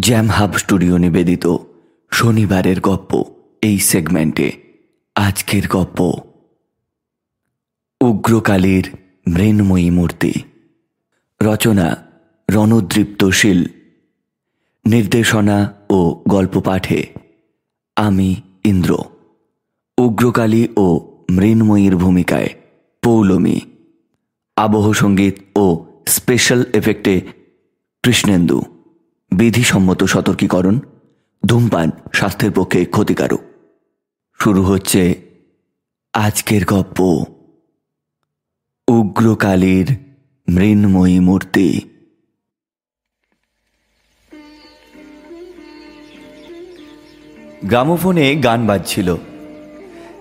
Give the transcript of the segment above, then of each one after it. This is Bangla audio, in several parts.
জ্যাম হাব স্টুডিও নিবেদিত শনিবারের গপ্প এই সেগমেন্টে আজকের গপ্প। উগ্রকালীর মৃন্ময়ী মূর্তি। রচনা রণদৃপ্তশীল নির্দেশনা ও গল্প পাঠে আমি ইন্দ্র। উগ্রকালী ও মৃন্ময়ীর ভূমিকায় পৌলমি। আবহ সংগীত ও স্পেশাল এফেক্টে কৃষ্ণেন্দু। বিধিসম্মত সতর্কীকরণ, ধূমপান স্বাস্থ্যের পক্ষে ক্ষতিকারক। শুরু হচ্ছে আজকের গপ্প। উগ্রকালীর মৃন্ময়ী মূর্তি। গ্রামোফোনে গান বাজছিল।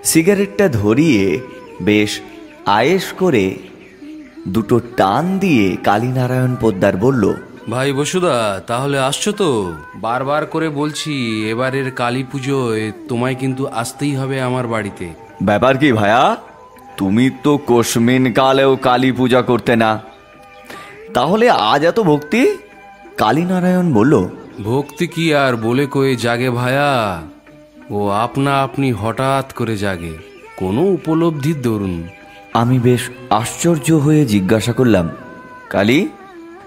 সিগারেটটা ধরিয়ে বেশ আয়েস করে দুটো টান দিয়ে কালীনারায়ণ পোদ্দার বলল ভাই বসুদা তাহলে আসছো তো? বারবার করে বলছি এবারের কালী পুজোয় তোমায় কিন্তু আসতেই হবে আমার বাড়িতে। ব্যাপার কি ভায়া তুমি তো কোশমিন কালেও কালী পূজা করতে না। তাহলে আজ এত ভক্তি? কালীনারায়ণ বলল। ভক্তি কি আর বলে কয়ে জাগে ভায়া ও আপনা আপনি হঠাৎ করে জাগে। কোনো উপলব্ধির দরুন। আমি বেশ আশ্চর্য হয়ে জিজ্ঞাসা করলাম কালী?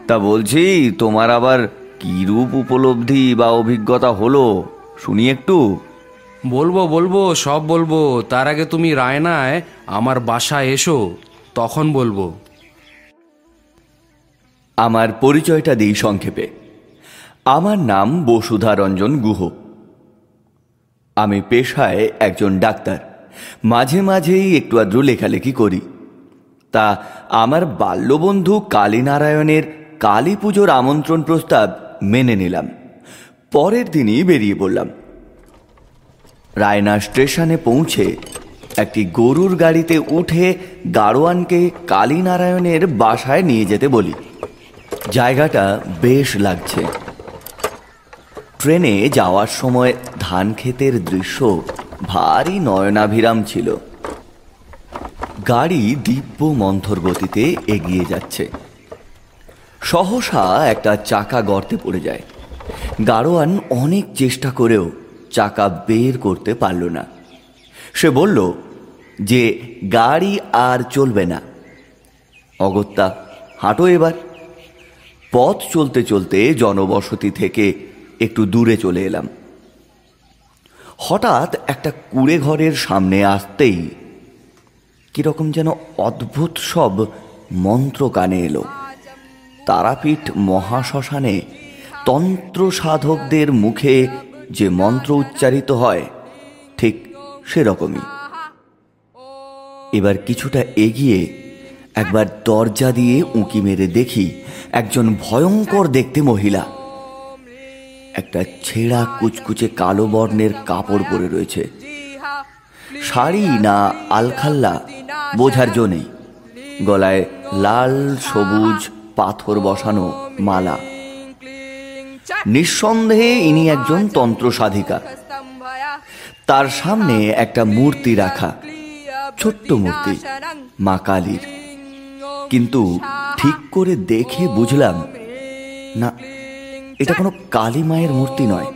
তা বলছি তোমার আবার কিরূপ উপলব্ধি বা অভিজ্ঞতা হলো? শুনি একটু। বলব বলব সব বলব। তার আগে তুমি রায়নায় আমার বাসায় এসো তখন বলব। আমার পরিচয়টা দিই সংক্ষেপে। আমার নাম বসুধারঞ্জন গুহ। আমি পেশায় একজন ডাক্তার। মাঝে মাঝেই একটু আদ্রু লেখালেখি করি। তা আমার বাল্যবন্ধু কালীনারায়ণের কালী পুজোর আমন্ত্রণ প্রস্তাব মেনে নিলাম। পরের দিনই বেরিয়ে পড়লাম। রায়না স্টেশনে পৌঁছে একটি গরুর গাড়িতে উঠে গাড়োয়ানকে কালীনারায়ণের বাসায় নিয়ে যেতে বলি। জায়গাটা বেশ লাগছে। ট্রেনে যাওয়ার সময় ধান ক্ষেতের দৃশ্য ভারী নয়নাভিরাম ছিল। গাড়ি দিব্য মন্থর গতিতে এগিয়ে যাচ্ছে। সহসা একটা চাকা গর্তে পড়ে যায়। গাড়োয়ান অনেক চেষ্টা করেও চাকা বের করতে পারল না। সে বলল, যে গাড়ি আর চলবে না। অগত্যা, হাঁটো এবার। পথ চলতে চলতে জনবসতি থেকে একটু দূরে চলে এলাম। হঠাৎ একটা কুড়ে ঘরের সামনে আসতেই কীরকম যেন অদ্ভুত সব মন্ত্র কানে এলো। তারাপীঠ মহাশ্মশানে তন্ত্র সাধকদের মুখে যে মন্ত্র উচ্চারিত হয়, ঠিক সেরকমই। এবার কিছুটা এগিয়ে একবার দরজা দিয়ে উঁকি মেরে দেখি একজন ভয়ঙ্কর দেখতে মহিলা। একটা ছেঁড়া কুচকুচে কালো বর্ণের কাপড় পরে রয়েছে। শাড়ি না আলখাল্লা, বোঝার জন্যেই গলায় লাল, সবুজ পাথর বসানো মালা। নিঃসন্দেহে ইনি একজন তন্ত্র সাধিকা। তার সামনে একটা মূর্তি রাখা, ছোট্ট মূর্তি, মা কালীর। কিন্তু ঠিক করে দেখে বুঝলাম, না, এটা কোনো কালী মায়ের মূর্তি নয়।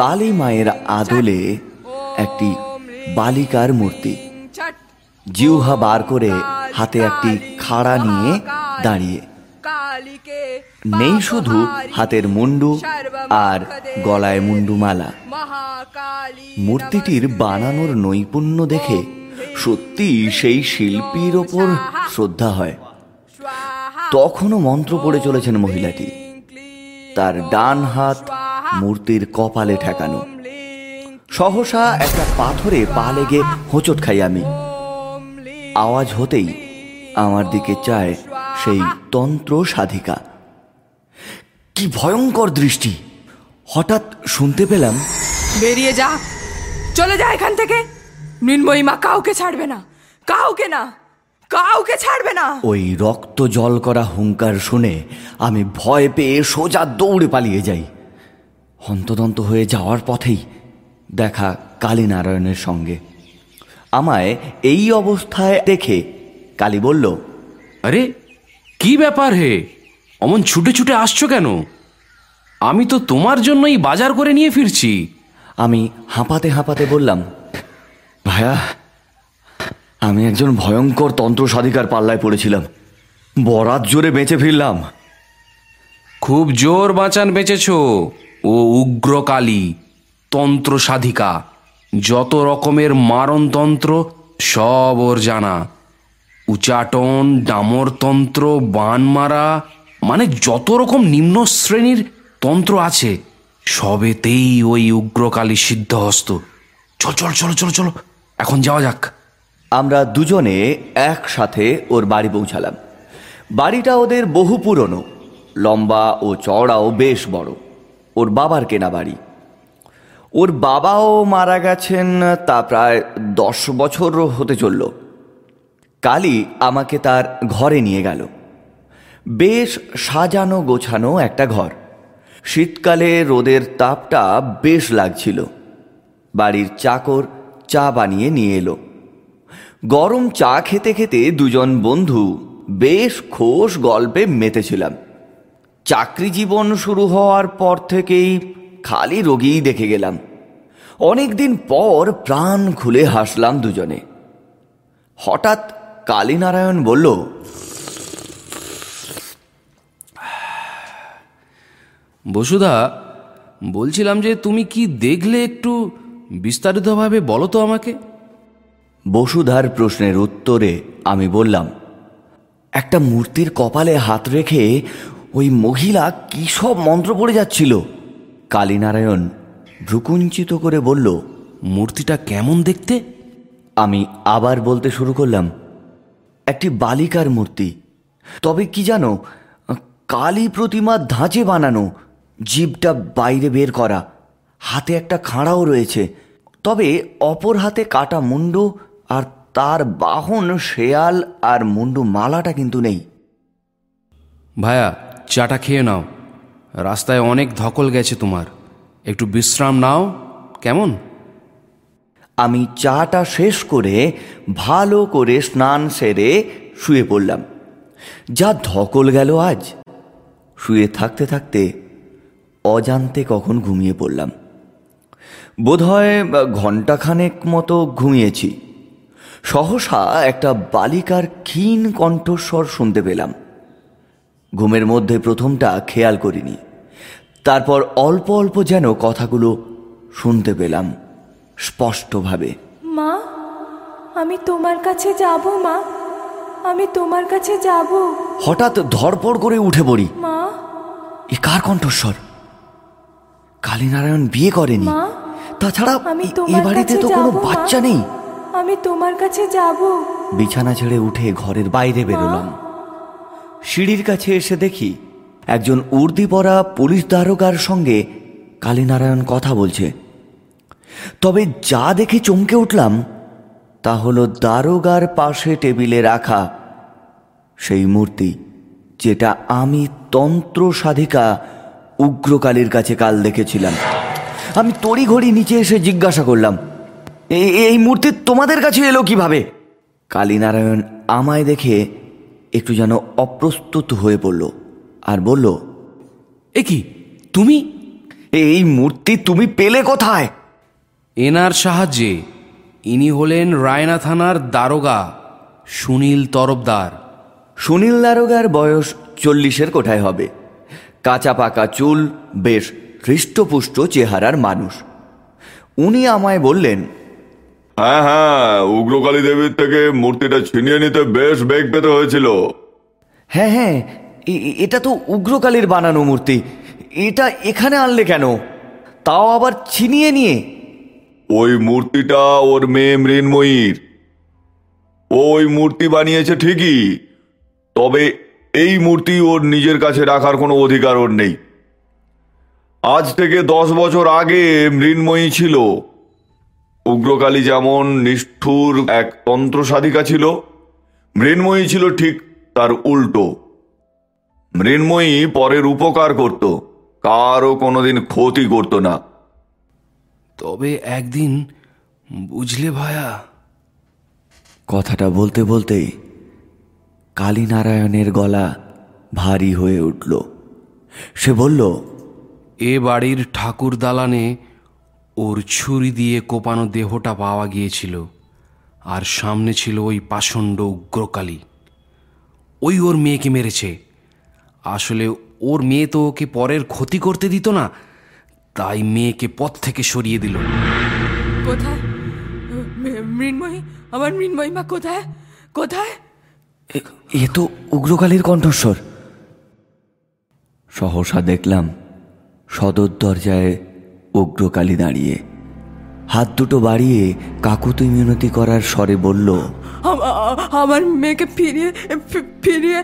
কালী মায়ের আদলে একটি বালিকার মূর্তি। জিউহা বার করে হাতে একটি খাড়া নিয়ে দাঁড়িয়ে নেই শুধু হাতের মুন্ডু আর গলায় মুন্ডু মালা মূর্তিটির বানানোর নৈপুণ্য দেখে সত্যি সেই শিল্পীর ওপর শ্রদ্ধা হয়। তখনও মন্ত্র পড়ে চলেছেন মহিলাটি। তার ডান হাত মূর্তির কপালে ঠেকানো। সহসা একটা পাথরে পা লেগে হোঁচট খাই আমি। আওয়াজ হতেই আমার দিকে চায় সেই তন্ত্র সাধিকা। কি ভয়ঙ্কর দৃষ্টি। হঠাৎ শুনতে পেলাম বেরিয়ে যা। চলে যা এখান থেকে। মৃন্ময়ী মা কাউকে ছাড়বে না। কাউকে না। কাউকে ছাড়বে না। ওই রক্ত জল করা হুঙ্কার শুনে আমি ভয় পেয়ে সোজা দৌড়ে পালিয়ে যাই। হন্তদন্ত হয়ে যাওয়ার পথেই দেখা কালীনারায়ণের সঙ্গে। আমায় এই অবস্থায় দেখে কালী বলল আরে কি ব্যাপার হে? অমন ছুটে ছুটে আসছো কেন? আমি তো তোমার জন্যই বাজার করে নিয়ে ফিরছি। আমি হাঁপাতে হাঁপাতে বললাম ভায়া আমি একজন ভয়ঙ্কর তন্ত্র সাধিকার পাল্লায় পড়েছিলাম। বরাত জোরে বেঁচে ফিরলাম। খুব জোর বাঁচান বেঁচেছ ও উগ্রকালী তন্ত্র সাধিকা যত রকমের মারণতন্ত্র সব ওর জানা। উচাটন ডামরতন্ত্র বান মারা মানে যত রকম নিম্ন শ্রেণির তন্ত্র আছে, সবেতেই ওই উগ্রকালী সিদ্ধহস্ত। চল চল, চলো চলো চলো, এখন যাওয়া যাক। আমরা দুজনে একসাথে ওর বাড়ি পৌঁছালাম। বাড়িটা ওদের বহু পুরনো, লম্বা ও চওড়াও বেশ বড়। ওর বাবার কেনা বাড়ি। ওর বাবাও মারা গেছেন তা প্রায় দশ বছর হতে চলল। কালী আমাকে তার ঘরে নিয়ে গেল। বেশ সাজানো গোছানো একটা ঘর। শীতকালে রোদের তাপটা বেশ লাগছিল। বাড়ির চাকর চা বানিয়ে নিয়ে এলো। গরম চা খেতে খেতে দুজন বন্ধু বেশ খোশ গল্পে মেতেছিলাম। চাকরি জীবন শুরু হওয়ার পর থেকেই খালি রোগীই দেখে গেলাম। অনেকদিন পর প্রাণ খুলে হাসলাম দুজনে। হঠাৎ কালীনারায়ণ বলল বসুধা বলছিলাম যে তুমি কি দেখলে একটু বিস্তারিতভাবে বলো তো আমাকে। বসুধার প্রশ্নের উত্তরে আমি বললাম একটা মূর্তির কপালে হাত রেখে ওই মহিলা কী সব মন্ত্র পড়ে যাচ্ছিল? কালীনারায়ণ ভ্রুকুঞ্চিত করে বলল মূর্তিটা কেমন দেখতে? আমি আবার বলতে শুরু করলাম একটি বালিকার মূর্তি। তবে কি জানো, কালী প্রতিমার ধাঁচে বানানো, জীবটা বাইরে বের করা, হাতে একটা খাঁড়াও রয়েছে। তবে অপর হাতে কাটা মুন্ডু আর তার বাহন, শেয়াল আর মুন্ডু মালাটা কিন্তু নেই। ভায়া, চাটা খেয়ে নাও। রাস্তায় অনেক ধকল গেছে তোমার। একটু বিশ্রাম নাও, কেমন? আমি চাটা শেষ করে ভালো করে স্নান সেরে শুয়ে পড়লাম। যা ধকল গেল আজ। শুয়ে থাকতে থাকতে অজান্তে কখন ঘুমিয়ে পড়লাম। বোধহয় ঘণ্টাখানেক মতো ঘুমিয়েছি। সহসা একটা বালিকার ক্ষীণ কণ্ঠস্বর শুনতে পেলাম। ঘুমের মধ্যে প্রথমটা খেয়াল করিনি। তারপর অল্প অল্প যেন কথাগুলো শুনতে পেলাম। স্পষ্টভাবে। মা আমি তোমার কাছে যাব মা। আমি তোমার কাছে যাব। হঠাৎ ধরপড় করে উঠে পড়ি। মা। এ কার কণ্ঠস্বর? কালীনারায়ণ বিয়ে করেনি। মা, তাছাড়া আমি এ- এ বাড়িতে তো কোনো বাচ্চা নেই। আমি তোমার কাছে যাব। বিছানা ছেড়ে উঠে ঘরের বাইরে বেরোলাম। সিঁড়ির কাছে এসে দেখি একজন উর্দি পরা পুলিশ দারোগার সঙ্গে কালীনারায়ণ কথা বলছে। তবে যা দেখে চমকে উঠলাম তা হলো দারোগার পাশে টেবিলে রাখা সেই মূর্তি যেটা আমি তন্ত্র সাধিকা উগ্রকালীর কাছে কাল দেখেছিলাম। আমি তড়িঘড়ি নিচে এসে জিজ্ঞাসা করলাম "এ- এই মূর্তি তোমাদের কাছে এলো কীভাবে? কালীনারায়ণ আমায় দেখে একটু যেন অপ্রস্তুত হয়ে পড়ল আর বলল এ কি তুমি? এই মূর্তি তুমি পেলে কোথায়? এনার সাহায্যে ইনি হলেন রায়না থানার দারোগা সুনীল তরফদার। সুনীল দারোগার বয়স চল্লিশের কোঠায় হবে। কাঁচা পাকা চুল বেশ হৃষ্টপুষ্ট চেহারার মানুষ। উনি আমায় বললেন হ্যাঁ হ্যাঁ উগ্রকালী দেবীর থেকে মূর্তিটা ছিনিয়ে নিতে বেশ বেগ পেতে হয়েছিল। হ্যাঁ হ্যাঁ এটা তো উগ্রকালীর বানানো মূর্তি। এটা এখানে আনলে কেন? তাও আবার ছিনিয়ে নিয়ে? ওই মূর্তিটা ওর মেয়ে মৃন্ময়ীর। ওই মূর্তি বানিয়েছে ঠিকই, তবে এই মূর্তি ওর নিজের কাছে রাখার কোনো অধিকার ওর নেই। আজ থেকে দশ বছর আগে মৃন্ময়ী ছিল। উগ্রকালী যেমন নিষ্ঠুর এক তন্ত্র সাধিকা ছিল, মৃন্ময়ী ছিল ঠিক তার উল্টো। মৃন্ময়ী পরের উপকার করত, কারও কোনোদিন ক্ষতি করত না। তবে একদিন বুঝলে ভায়া। কথাটা বলতে বলতেই কালীনারায়ণের গলা ভারী হয়ে উঠল। সে বলল এ বাড়ির ঠাকুর দালানে ওর ছুরি দিয়ে কোপানো দেহটা পাওয়া গিয়েছিল আর সামনে ছিল ওই পাষণ্ড উগ্রকালী। ওই ওর মেয়েকে মেরেছে। আসলে ওর মেয়ে তো ওকে পরের ক্ষতি করতে দিত না তাই মেয়েকে পথ থেকে সরিয়ে দিল। কোথায়? মৃন্ময়ী? আমার মৃন্ময়ী মা কোথায়? কোথায়? "এ- তো উগ্রকালীর কণ্ঠস্বর। সহসা দেখলাম সদর দরজায় উগ্রকালী দাঁড়িয়ে। হাত দুটো বাড়িয়ে কাকুতি মিনতি করার স্বরে বলল আমার মেয়েকে ফিরিয়ে ফিরিয়ে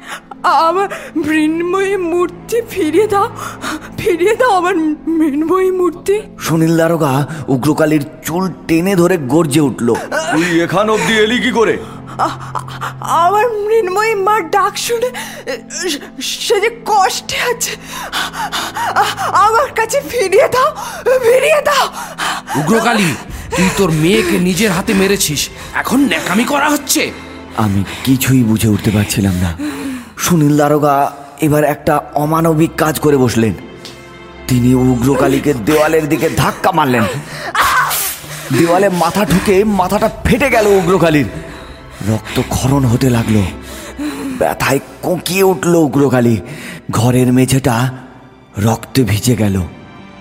আমার মৃন্ময়ী মূর্তি ফিরিয়ে দাও ফিরিয়ে দাও আমার মৃন্ময়ী মূর্তি। সুনীল দারোগা উগ্রকালীর চুল টেনে ধরে গর্জে উঠল। তুই এখান অব্দি এলি কি করে? আমার মৃন্ময়ী মার ডাক শুনে সে- যে কষ্টে আছে আমার কাছে ফিরিয়ে দাও ফিরিয়ে দাও। উগ্রকালী তুই তোর মেয়েকে নিজের হাতে মেরেছিস। এখন ন্যাকামি করা হচ্ছে। আমি কিছুই বুঝে উঠতে পারছিলাম না। সুনীল দারোগা এবার একটা অমানবিক কাজ করে বসলেন। তিনি উগ্রকালীকে দেওয়ালের দিকে ধাক্কা মারলেন। দেওয়ালে মাথা ঢুকে মাথাটা ফেটে গেল উগ্রকালীর। রক্ত ক্ষরণ হতে লাগল। ব্যথায় কোঁকিয়ে উঠল উগ্রকালী ঘরের মেঝেটা রক্তে ভিজে গেল।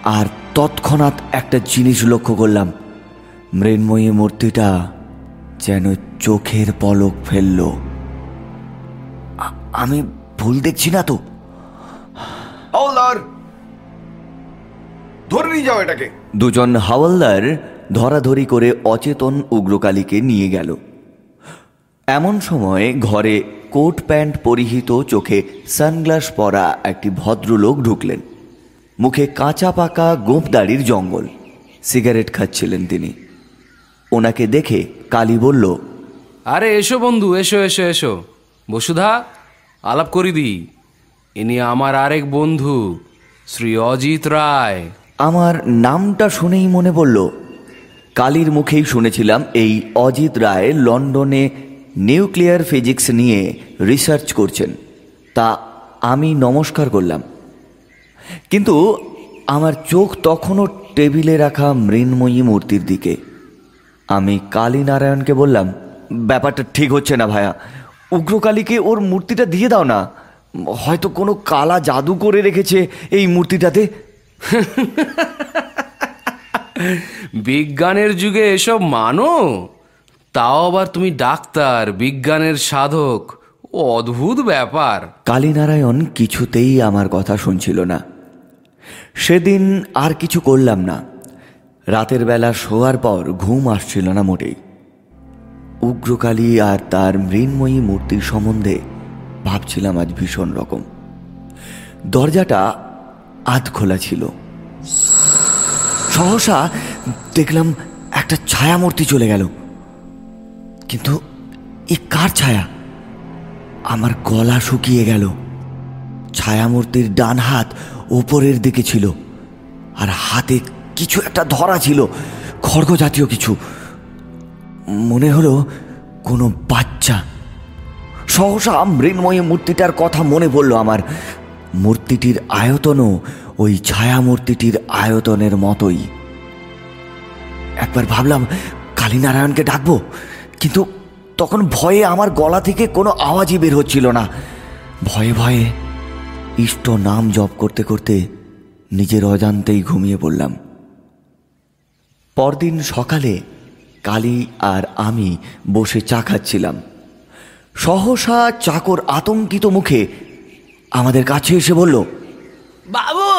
আর তৎক্ষণাৎ একটা জিনিস লক্ষ্য করলাম। মৃন্ময়ী মূর্তিটা যেন চোখের পলক ফেলল। আমি ভুল দেখছি না তো? হাওলদার! ধরে নিয়ে যাও এটাকে। দুজন হাওলদার ধরাধরি করে অচেতন উগ্রকালীকে নিয়ে গেল। এমন সময় ঘরে কোট প্যান্ট পরিহিত চোখে সানগ্লাস পরা একটি ভদ্রলোক ঢুকলেন। মুখে কাঁচা পাকা গোঁপদাড়ির জঙ্গল। সিগারেট খাচ্ছিলেন তিনি। ওনাকে দেখে কালী বলল আরে এসো বন্ধু এসো এসো এসো। বসুধা আলাপ করি দি ইনি আমার আরেক বন্ধু শ্রী অজিত রায়। আমার নামটা শুনেই মনে পড়ল কালীর মুখেই শুনেছিলাম এই অজিত রায় লন্ডনে নিউক্লিয়ার ফিজিক্স নিয়ে রিসার্চ করছেন। তা আমি নমস্কার করলাম। কিন্তু আমার চোখ তখনও টেবিলে রাখা মৃন্ময়ী মূর্তির দিকে। আমি কালীনারায়ণকে বললাম, ব্যাপারটা ঠিক হচ্ছে না ভায়া। উগ্রকালীকে ওর মূর্তিটা দিয়ে দাও না। হয়তো কোনো কালা জাদু করে রেখেছে এই মূর্তিটাতে। বিজ্ঞানের যুগে এসব মানো? তাও আবার তুমি ডাক্তার, বিজ্ঞানের সাধক। অদ্ভুত ব্যাপার। কালীনারায়ণ কিছুতেই আমার কথা শুনছিল না। সেদিন আর কিছু করলাম না। রাতের বেলা শোয়ার পর ঘুম আসছিল না মোটেই। উগ্রকালী আর তার মৃন্ময়ী মূর্তির সম্বন্ধে ভাবছিলাম আজ ভীষণ রকম। দরজাটা আধ খোলা ছিল। সহসা দেখলাম একটা ছায়ামূর্তি চলে গেল। কিন্তু এ কার ছায়া? আমার গলা শুকিয়ে গেল। ছায়ামূর্তির ডান হাত ওপরের দিকে ছিল, আর হাতে কিছু একটা ধরা ছিল, খড়গ জাতীয় কিছু। মনে হলো কোনো বাচ্চা। সহসা মৃন্ময়ী মূর্তিটার কথা মনে পড়ল আমার। মূর্তিটির আয়তনও ওই ছায়া মূর্তিটির আয়তনের মতোই। একবার ভাবলাম কালীনারায়ণকে ডাকবো। কিন্তু তখন ভয়ে আমার গলা থেকে কোনো আওয়াজই বের হচ্ছিল না। ভয়ে ভয়ে ইষ্ট নাম জপ করতে করতে নিজের অজান্তেই ঘুমিয়ে পড়লাম। পরদিন সকালে কালী আর আমি বসে চা খাচ্ছিলাম। সহসা চাকর আতঙ্কিত মুখে আমাদের কাছে এসে বলল, বাবু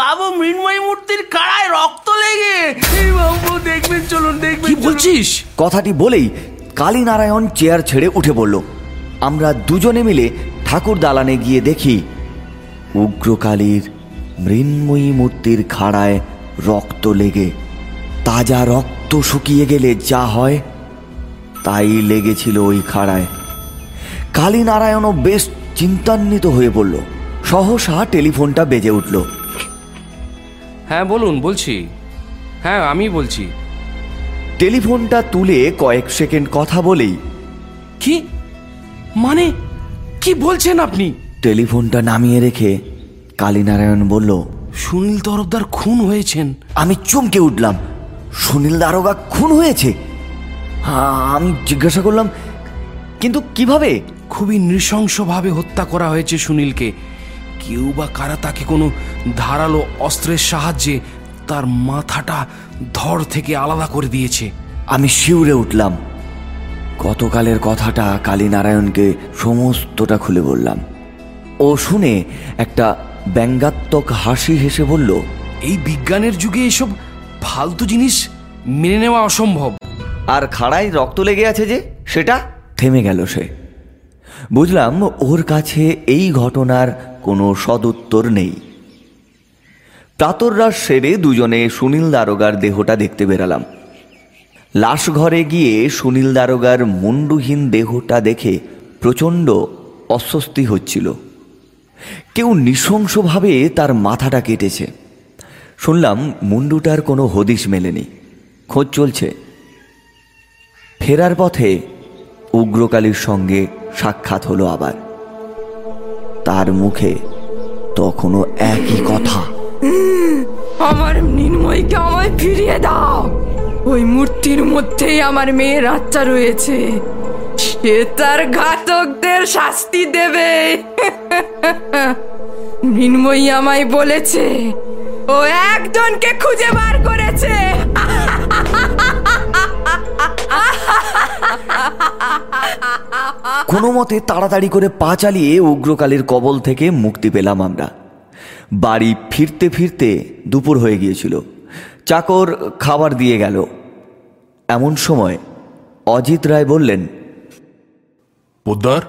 বাবু মৃন্ময় মূর্তির কাড়ায় রক্ত লেগে। এই বাবু দেখবেন চলুন দেখবেন কি বলছিস? কথাটি বলেই কালীনারায়ণ চেয়ার ছেড়ে উঠে পড়ল। আমরা দুজনে মিলে ঠাকুর দালানে গিয়ে দেখি উগ্রকালীর মৃন্ময়ী মূর্তির খাড়ায় রক্ত লেগে। তাজা রক্ত শুকিয়ে গেলে যা হয় তাই লেগেছিল ওই খাড়ায়। কালীনারায়ণও বেশ চিন্তান্বিত হয়ে পড়ল। সহসা টেলিফোনটা বেজে উঠল। হ্যাঁ বলুন বলছি। হ্যাঁ আমি বলছি। টেলিফোনটা তুলে কয়েক সেকেন্ড কথা বলেই কি? মানে কি বলছেন আপনি? টেলিফোনটা নামিয়ে রেখে কালীনারায়ণ বলল সুনীল তরফদার খুন হয়েছেন। আমি চমকে উঠলাম। সুনীল দারোগা খুন হয়েছে। হ্যাঁ আমি জিজ্ঞাসা করলাম কিন্তু কীভাবে? খুবই নৃশংসভাবে হত্যা করা হয়েছে সুনীলকে। কেউ বা কারা তাকে কোনো ধারালো অস্ত্রের সাহায্যে তার মাথাটা ধর থেকে আলাদা করে দিয়েছে। আমি শিউরে উঠলাম। গতকালের কথাটা কালীনারায়ণকে সমস্তটা খুলে বললাম। ও শুনে একটা ব্যঙ্গাত্মক হাসি হেসে বলল এই বিজ্ঞানের যুগে এসব ফালতু জিনিস মেনে নেওয়া অসম্ভব। আর খাড়ায় রক্ত লেগে আছে যে সেটা থেমে গেল সে। বুঝলাম ওর কাছে এই ঘটনার কোনো সদুত্তর নেই। প্রাতরাস সেরে দুজনে সুনীল দারোগার দেহটা দেখতে বেরালাম। লাশ ঘরে গিয়ে সুনীল দারোগার মুন্ডুহীন দেহটা দেখে প্রচণ্ড অস্বস্তি হচ্ছিল। কেউ নৃশংসভাবে তার মাথাটা কেটেছে। শুনলাম মুন্ডুটার কোনো হদিশ মেলেনি। খোঁজ চলছে। ফেরার পথে উগ্রকালীর সঙ্গে সাক্ষাৎ হলো আবার। তার মুখে তখনও একই কথা। আমার নির্ময়কে আমায় ফিরিয়ে দাও। ওই মূর্তির মধ্যেই আমার মেয়ের আত্মা রয়েছে। সে তার ঘাতকদের শাস্তি দেবে। মৃন্ময়ী আমায় বলেছে, ও একজনকে খুঁজে বার করেছে। কোনো মতে তাড়াতাড়ি করে পা চালিয়ে উগ্রকালীর কবল থেকে মুক্তি পেলাম আমরা। বাড়ি ফিরতে ফিরতে দুপুর হয়ে গিয়েছিল। চাকর খাবার দিয়ে গেল। এমন সময় অজিত রায় বললেন পোদ্দার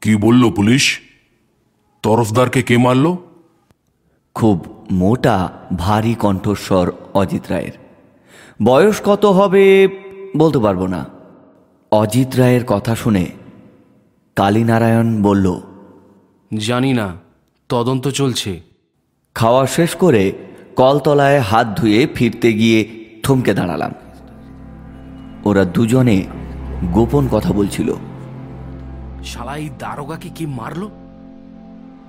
কি বলল পুলিশ? তরফদারকে কে মারল? খুব মোটা ভারী কণ্ঠস্বর অজিত রায়ের। বয়স কত হবে বলতে পারব না। অজিত রায়ের কথা শুনে কালীনারায়ণ বলল জানি না তদন্ত চলছে। খাওয়া শেষ করে কলতলায় হাত ধুয়ে ফিরতে গিয়ে থমকে দাঁড়ালাম। ওরা দুজনে গোপন কথা বলছিল। শালা এই দারোগাকে কি মারলো?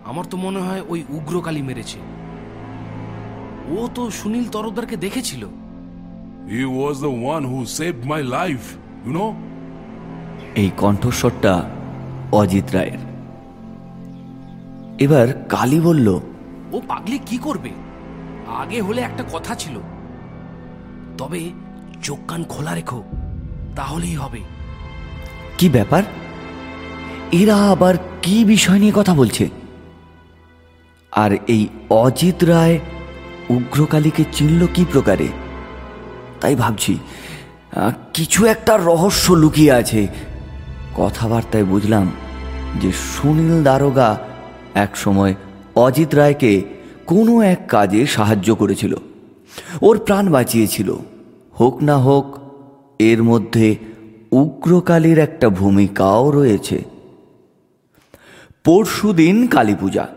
আমার তো মনে হয় ওই উগ্রকালী মেরেছে। ও তো সুনীল তরফদারকে দেখেছিল। He was the one who save my life you know এই কণ্ঠস্বরটা অজিত রায়ের। এবার কালী বলল ও পাগলি কি করবে? আগে হলে একটা কথা ছিল। তবে চোখ কান খোলা রেখো তাহলেই হবে। কি ব্যাপার? এরা আবার কি বিষয় নিয়ে কথা বলছে? আর এই অজিত রায় উগ্রকালীকে চিনল কি প্রকারে? তাই ভাবছি কিছু একটা রহস্য লুকিয়ে আছে। কথাবার্তায় বুঝলাম যে সুনীল দারোগা এক সময় অজিত রায়কে কোনো এক কাজে সাহায্য করেছিল। ওর প্রাণ বাঁচিয়েছিল। হোক না হোক, এর মধ্যে উগ্রকালীর একটা ভূমিকাও রয়েছে। পরশু দিন কালী পূজা।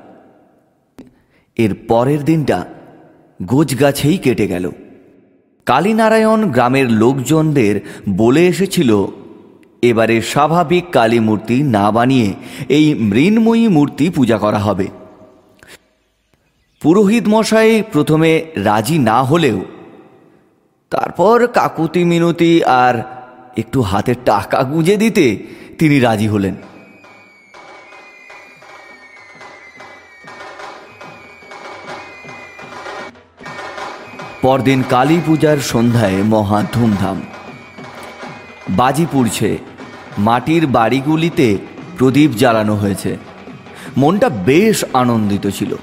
এর পরের দিনটা গোছগাছেই কেটে গেল। কালীনারায়ণ গ্রামের লোকজনদের বলে এসেছিল এবারে স্বাভাবিক কালী মূর্তি না বানিয়ে এই মৃন্ময়ী মূর্তি পূজা করা হবে। পুরোহিত মশাই প্রথমে রাজি না হলেও, তারপর কাকুতি মিনতি আর একটু হাতে টাকা গুঁজে দিতে তিনি রাজি হলেন। পরদিন কালী পূজার সন্ধ্যায় মহা ধুমধাম। বাজি পুড়ছে মাটির বাড়িগুলিতে প্রদীপ জ্বালানো হয়েছে। মনটা বেশ আনন্দিত ছিল।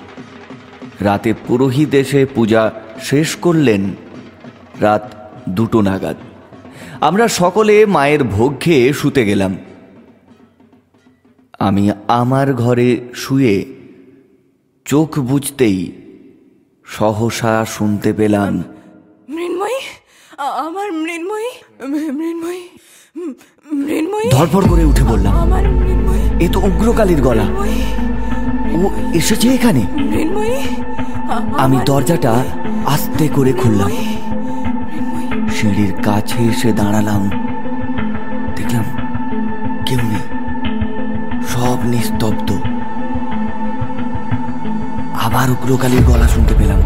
রাতে পুরোহিত এসে পূজা শেষ করলেন রাত দুটো নাগাদ। আমরা সকলে মায়ের ভোগ খেয়ে শুতে গেলাম। আমি আমার ঘরে শুয়ে চোখ বুঝতেই সহসা শুনতে পেলাম মৃন্ময়ী আমার মৃন্ময়ী মৃন্ময়ী ধরপড় করে উঠে বললাম এ তো উগ্রকালীর গলা। ও এসেছে এখানে? আমি দরজাটা আস্তে করে খুললাম। সিঁড়ির কাছে এসে দাঁড়ালাম। দেখলাম কেউ নেই। সব নিস্তব্ধ। আবার উগ্রকালীর গলা শুনতে পেলাম।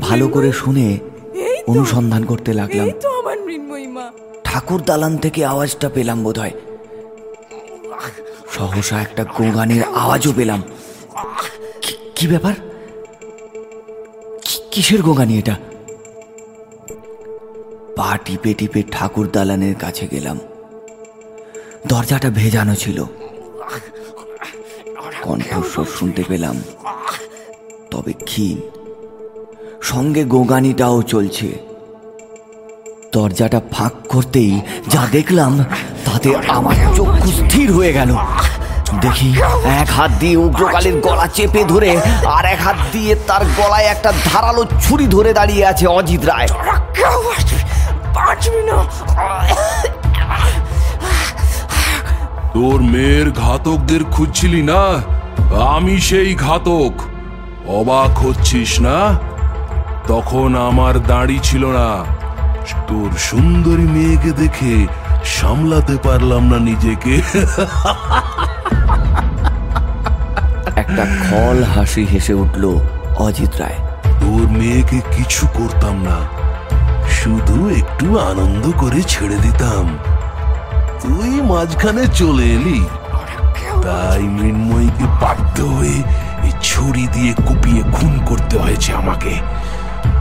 ভালো করে শুনে অনুসন্ধান করতে লাগলাম। ঠাকুর দালান থেকে আওয়াজটা পেলাম বোধ হয় সহসা একটা গোগানের আওয়াজও পেলাম। কি- ব্যাপার? কিসের গোগানি এটা? পা টিপে টিপে ঠাকুর দালানের কাছে গেলাম। দরজাটা ভেজানো ছিল। কণ্ঠস্বর শুনতে পেলাম। তবে ক্ষীণ। সঙ্গে গোগানিটাও চলছে। দরজাটা ফাঁক করতেই যা দেখলাম তাতে আমার চক্ষু স্থির হয়ে গেল। দেখি এক হাত দিয়ে উগ্রকালের গলা চেপে ধরে আর এক হাত দিয়ে তার গলায় একটা ধারালো ছুরি ধরে দাঁড়িয়ে আছে অজিত রায়। তোর মেয়ের ঘাতকদের খুঁজছিলি না? আমি সেই ঘাতক। অবাক হচ্ছিস না? তখন আমার দাঁড়ি ছিল না। তোর সুন্দরী মেয়েকে দেখে সামলাতে পারলাম না নিজেকে। একটা খল হাসি হেসে উঠল অজিত রায়। তোর মেয়েকে কিছু করতাম না শুধু একটু আনন্দ করে ছেড়ে দিতাম। তুই মাঝখানে চলে এলি তাই মৃন্ময়ীকে বাধ্য হয়ে ছুরি দিয়ে কুপিয়ে খুন করতে হয়েছে আমাকে।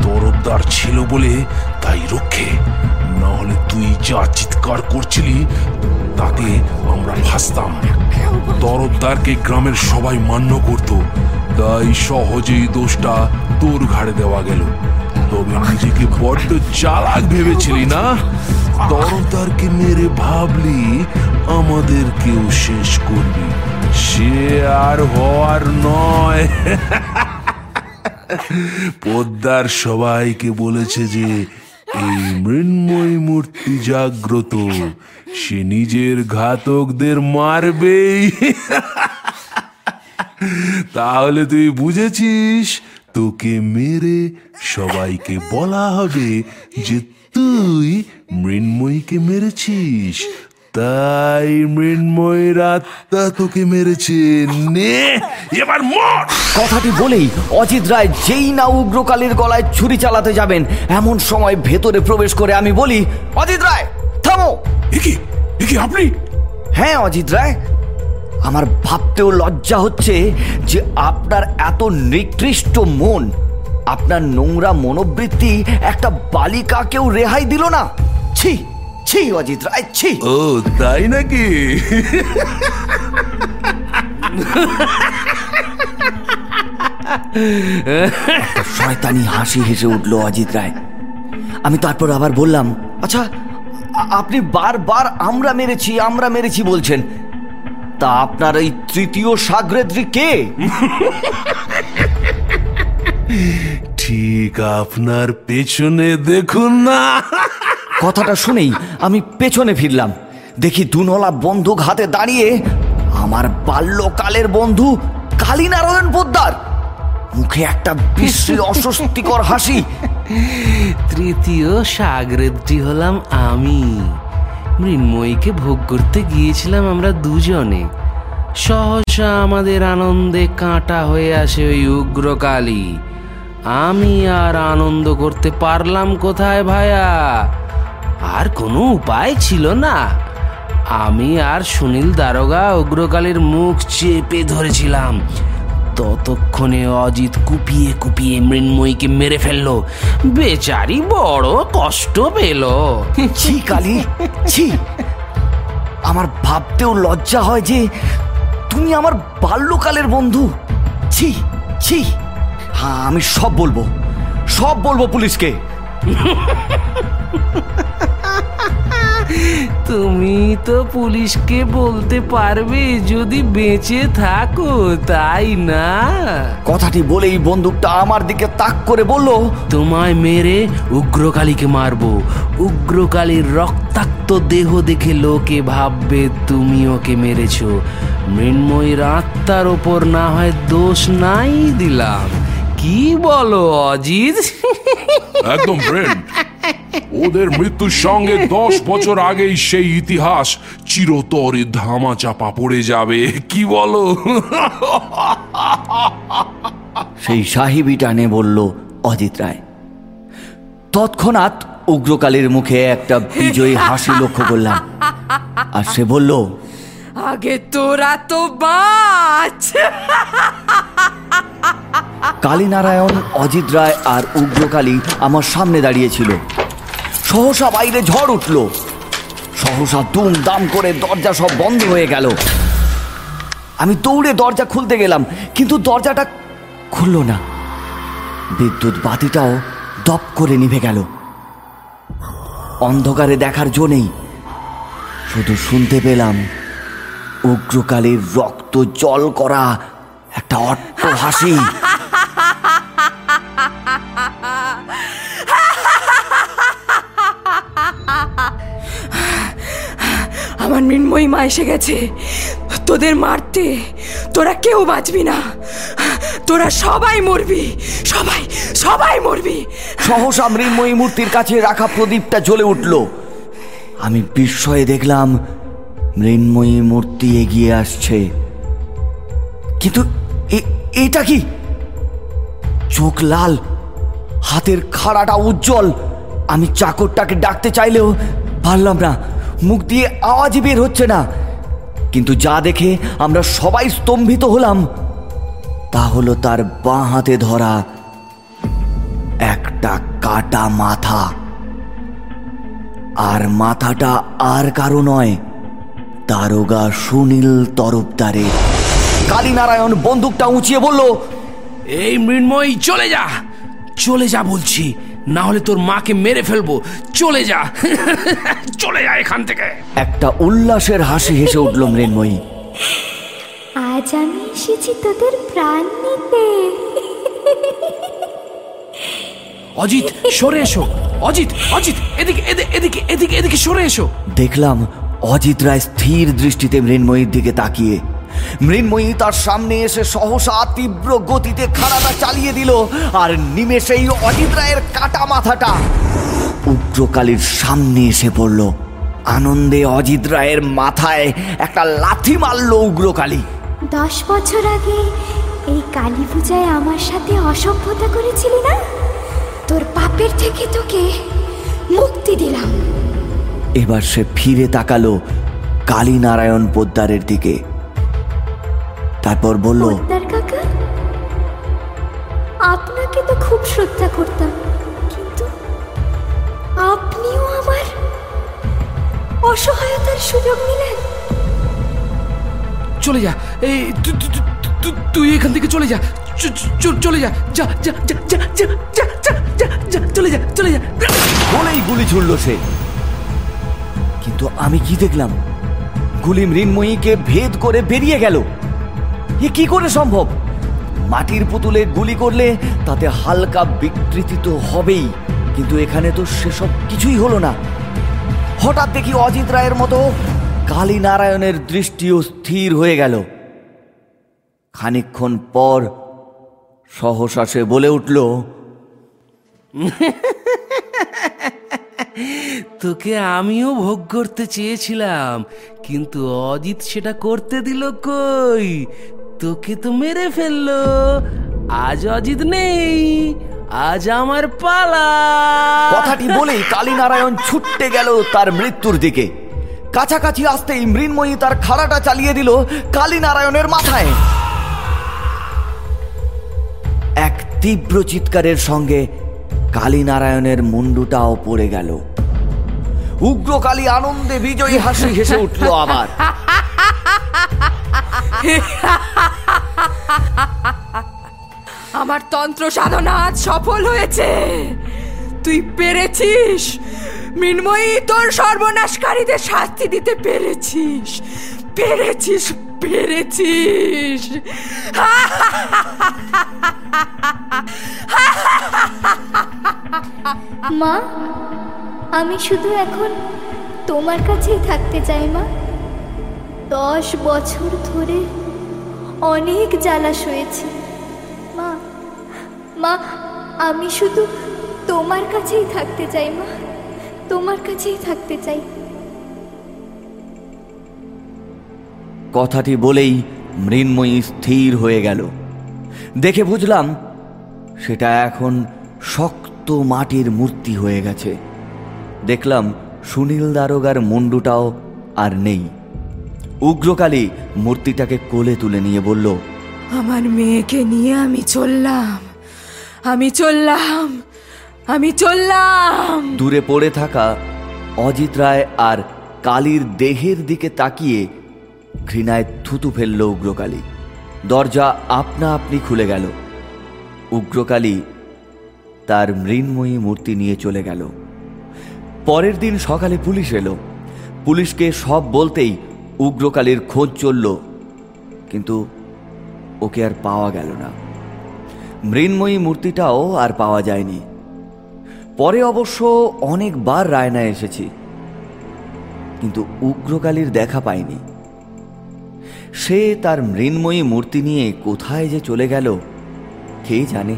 তরফদার ছিল বলে তাই রক্ষে। না হলে তুই যা চিৎকার করছিলি, তাতে আমরা ভাসতাম তরফদারকে গ্রামের সবাই মান্য করত। তাই সহজেই দোষটা তোর ঘাড়ে দেওয়া গেল। তবে নিজেকে বড্ড চালাক ভেবেছিলি না? তরফদারকে মেরে ভাবলি, আমাদেরকেও শেষ করবি। সে আর হওয়ার নয়। পোদ্দার সবাইকে বলেছে যে, এই মৃন্ময় মূর্তি জাগ্রত, সে নিজের ঘাতকদের মারবেই। তাহলে তুই বুঝেছিস, তোকে মেরে সবাইকে বলা হবে যে, তুই মৃন্ময়ীকে মেরেছিস তাই মৃন্ময়ের আত্মা তোকে মেরেছে। নে এবার মর। কথাটি বলেই অজিত রায় যেই না উগ্রকালীর গলায় ছুরি চালাতে যাবেন এমন সময় ভেতরে প্রবেশ করে আমি বলি অজিত রায় থামো! একি একি আপনি? হ্যাঁ অজিত রায় আমার ভাবতেও লজ্জা হচ্ছে যে আপনার এত নিকৃষ্ট মন আপনার নোংরা মনোবৃত্তি একটা বালিকাকেও রেহাই দিল না। ছি! ছি অজিত রায় ছি। ও তাই নাকি? শয়তানি হাসি হেসে উঠল অজিত রায় আমি তারপর আবার বললাম আচ্ছা আপনি বারবার আমরা মেরেছি আমরা মেরেছি বলছেন। তা আপনার এই তৃতীয় সাগরেদ্রি কে? ঠিক আপনার পেছনে দেখুন না। কথাটা শুনেই আমি পেছনে ফিরলাম। দেখি দুনলা বন্দুক হাতে দাঁড়িয়ে আমার বাল্যকালের বন্ধু কালীনারায়ণ পোদ্দার। মুখে একটা বিশ্রী অস্বস্তিকর হাসি। তৃতীয় সাগরেদটি হলাম আমি। মৃন্ময়ীকে ভোগ করতে গিয়েছিলাম আমরা দুজনে। সহসা আমাদের আনন্দে কাঁটা হয়ে আসে ওই উগ্রকালী। আমি আর আনন্দ করতে পারলাম কোথায় ভায়া? আর কোনো উপায় ছিল না। আমি আর সুনীল দারোগা উগ্রকালীর মুখ চেপে ধরেছিলাম। ততক্ষণে অজিত কুপিয়ে কুপিয়ে মৃন্ময়ীকে মেরে ফেলল। বেচারি বড় কষ্ট পেল। ছি, কালী, ছি। আমার ভাবতেও লজ্জা হয় যে তুমি আমার বাল্যকালের বন্ধু। ছি ছি। হ্যাঁ আমি সব বলব। সব বলব পুলিশকে। তুমি তো পুলিশকে বলতে পারবে যদি বেঁচে থাকো তাই না? কথাটি বলেই বন্দুকটা আমার দিকে তাক করে বলল তোমায় মেরে উগ্রকালীকে মারবো। উগ্রকালীর রক্তাক্ত দেহ দেখে লোকে ভাববে তুমি ওকে মেরেছো। মৃন্ময়ীর আত্মার ওপর না হয় দোষ নাই দিলাম। কি বলো অজিত? একদম ফ্রেন্ড ওদের মৃত্যুর সঙ্গে দশ বছর আগেই সেই ইতিহাস চিরতরে ধামা চাপা পড়ে যাবে। কি বলো? সেই সাহিবি টানে বলল অজিত রায় তৎক্ষণাৎ উগ্রকালীর মুখে একটা বিজয়ী হাসি লক্ষ্য করলাম। আর সে বলল আগে তোরা তো বাঁচ। কালীনারায়ণ অজিত রায় আর উগ্রকালী আমার সামনে দাঁড়িয়েছিল সহসা বাইরে ঝড় উঠল। সহসা দুম দাম করে দরজা সব বন্ধ হয়ে গেল। আমি দৌড়ে দরজা খুলতে গেলাম, কিন্তু দরজাটা খুলল না। বিদ্যুৎ বাতিটাও দপ করে নিভে গেল। অন্ধকারে দেখার জন্যেই শুধু শুনতে পেলাম উগ্রকালীর রক্ত জল করা একটা অট্ট হাসি আমার মৃন্ময়ী মা এসে গেছে। তোদের মারতে তোরা কেউ বাঁচবি না। তোরা সবাই মরবি। সবাই সবাই মরবি। সহসা মৃন্ময়ী মূর্তির কাছে রাখা প্রদীপটা জ্বলে উঠল। আমি বিস্ময়ে দেখলাম মৃন্ময়ী মূর্তি এগিয়ে আসছে। কিন্তু এটা কি? চোখ লাল, হাতের খাড়াটা উজ্জ্বল। আমি চাকরটাকে ডাকতে চাইলেও পারলাম না। মুখ দিয়ে আওয়াজই বের হচ্ছে না। কিন্তু যা দেখে আমরা সবাই স্তম্ভিত হলাম, তা হলো তার বাঁ হাতে ধরা একটা কাটা মাথা। আর মাথাটা আর কারও নয় দারোগা সুনীল তরফদারে কালীনারায়ণ বন্দুকটা উঁচিয়ে বলল, এই মৃন্ময়ী, চলে যা। চলে যা বলছি। না হলে তোর মাকে মেরে ফেলব। চলে যা। চলে যা এখান থেকে। একটা উল্লাসের হাসি হেসে উঠল মৃন্ময়ী। আজ আমি এসেছি তোদের প্রাণ নিতে। অজিত সরে এসো। অজিত অজিত এদিকে এদি- এদিকে এদিকে এদিকে সরে এসো। দেখলাম অজিত রায় স্থির দৃষ্টিতে মৃন্ময়ীর দিকে তাকিয়ে মৃন্ময়ী তার সামনে এসে সহসা তীব্র গতিতে খাড়াটা চালিয়ে দিল আর নিমেষেই অজিত রায়ের কাটা মাথাটা উগ্রকালীর সামনে এসে পড়ল। আনন্দে অজিত রায়ের মাথায় একটা লাথি মারল উগ্রকালী। দশ বছর আগে এই কালী পূজায় আমার সাথে অসভ্যতা করেছিলি না? তোর পাপের থেকে তোকে মুক্তি দিলাম। এবার সে ফিরে তাকালো কালীনারায়ণ পোদ্দারের দিকে। তারপর বলল পোদ্দার কাকা আপনাকে তো খুব শ্রদ্ধা করতাম কিন্তু আপনিও আমার অসহায়তার সুযোগ নিলেন চলে যা এই তু- তু- তু- তু- তুই এখান থেকে চলে যা চ- চ- চলে যা যা যা যা যা যা যা যা যা যা চলে যা চলে যা বলেই গুলি ছুড়ল সে কিন্তু আমি কি দেখলাম গুলি মৃন্ময়ীকে ভেদ করে বেরিয়ে গেল এ কি করে সম্ভব? মাটির পুতুলে গুলি করলে তাতে হালকা বিকৃতি তো হবেই, কিন্তু এখানে তো সেসব কিছুই হলো না। হঠাৎ দেখি অজিত রায়ের মতো কালীনারায়ণের দৃষ্টিও স্থির হয়ে গেল। খানিকক্ষণ পর সহসা সে বলে উঠল, তোকে আমিও ভোগ করতে চেয়েছিলাম, কিন্তু অজিত সেটা করতে দিল কই? তোকে তো মেরে ফেলল। আজ অজিত নেই, আজ আমার পালা। কথাটি বলেই কালীনারায়ণ ছুটতে গেল তার মৃত্যুর দিকে। কাছাকাছি আসতেই মৃন্ময়ী তার খাড়াটা চালিয়ে দিল কালীনারায়ণের মাথায়। এক তীব্র চিৎকারের সঙ্গে কালীনারায়ণের মুন্ডুটাও পড়ে গেল। উগ্রকালী আনন্দে বিজয়ী হাসি হেসে উঠল আবার। আমার তন্ত্র সাধনা আজ সফল হয়েছে। তুই পেরেছিস। মৃন্ময়ী, তোর সর্বনাশকারীদের শাস্তি দিতে পেরেছিস। পেরেছিস পেরেছিস। মা, আমি শুধু এখন তোমার কাছেই থাকতে চাই, মা। দশ বছর ধরে অনেক জ্বালা সয়েছি। মা মা, আমি শুধু তোমার কাছেই থাকতে চাই, মা। তোমার কাছেই থাকতে চাই। কথাটি বলেই মৃন্ময়ী স্থির হয়ে গেল। দেখে বুঝলাম সেটা এখন শক্ত মাটির মূর্তি হয়ে গেছে। দেখলাম সুনীল দারোগার মুন্ডুটাও আর নেই। উগ্রকালী মূর্তিটাকে কোলে তুলে নিয়ে বলল আমার মেয়েকে নিয়ে আমি চললাম আমি চললাম আমি চললাম! দূরে পড়ে থাকা অজিত রায় আর কালীর দেহের দিকে তাকিয়ে ঘৃণায় থুতু ফেলল উগ্রকালী। দরজা আপনা আপনি খুলে গেল। উগ্রকালী তার মৃন্ময়ী মূর্তি নিয়ে চলে গেল। পরের দিন সকালে পুলিশ এলো। পুলিশকে সব বলতেই উগ্রকালীর খোঁজ চলল, কিন্তু ওকে আর পাওয়া গেল না। মৃন্ময়ী মূর্তিটাও আর পাওয়া যায়নি। পরে অবশ্য অনেকবার রায়নায় এসেছি, কিন্তু উগ্রকালীর দেখা পাইনি। সে তার মৃন্ময়ী মূর্তি নিয়ে কোথায় যে চলে গেল, কে জানে?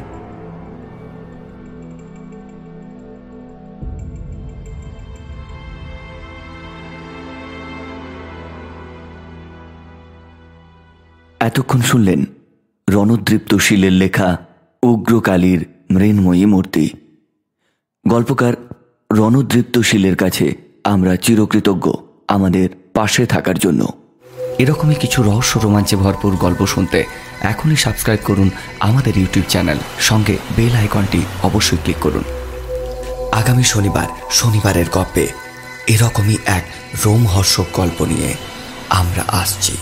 এতক্ষণ শুনলেন রণদৃপ্ত শিলের লেখা উগ্রকালীর মৃন্ময়ী মূর্তি। গল্পকার রণদৃপ্ত শিলের কাছে আমরা চিরকৃতজ্ঞ আমাদের পাশে থাকার জন্য। এরকমই কিছু রহস্য রোমাঞ্চে ভরপুর গল্প শুনতে এখনই সাবস্ক্রাইব করুন আমাদের ইউটিউব চ্যানেল সঙ্গে বেল আইকনটি অবশ্যই ক্লিক করুন। আগামী শনিবার শনিবারের গল্পে এরকমই এক রোমহর্ষক গল্প নিয়ে আমরা আসছি।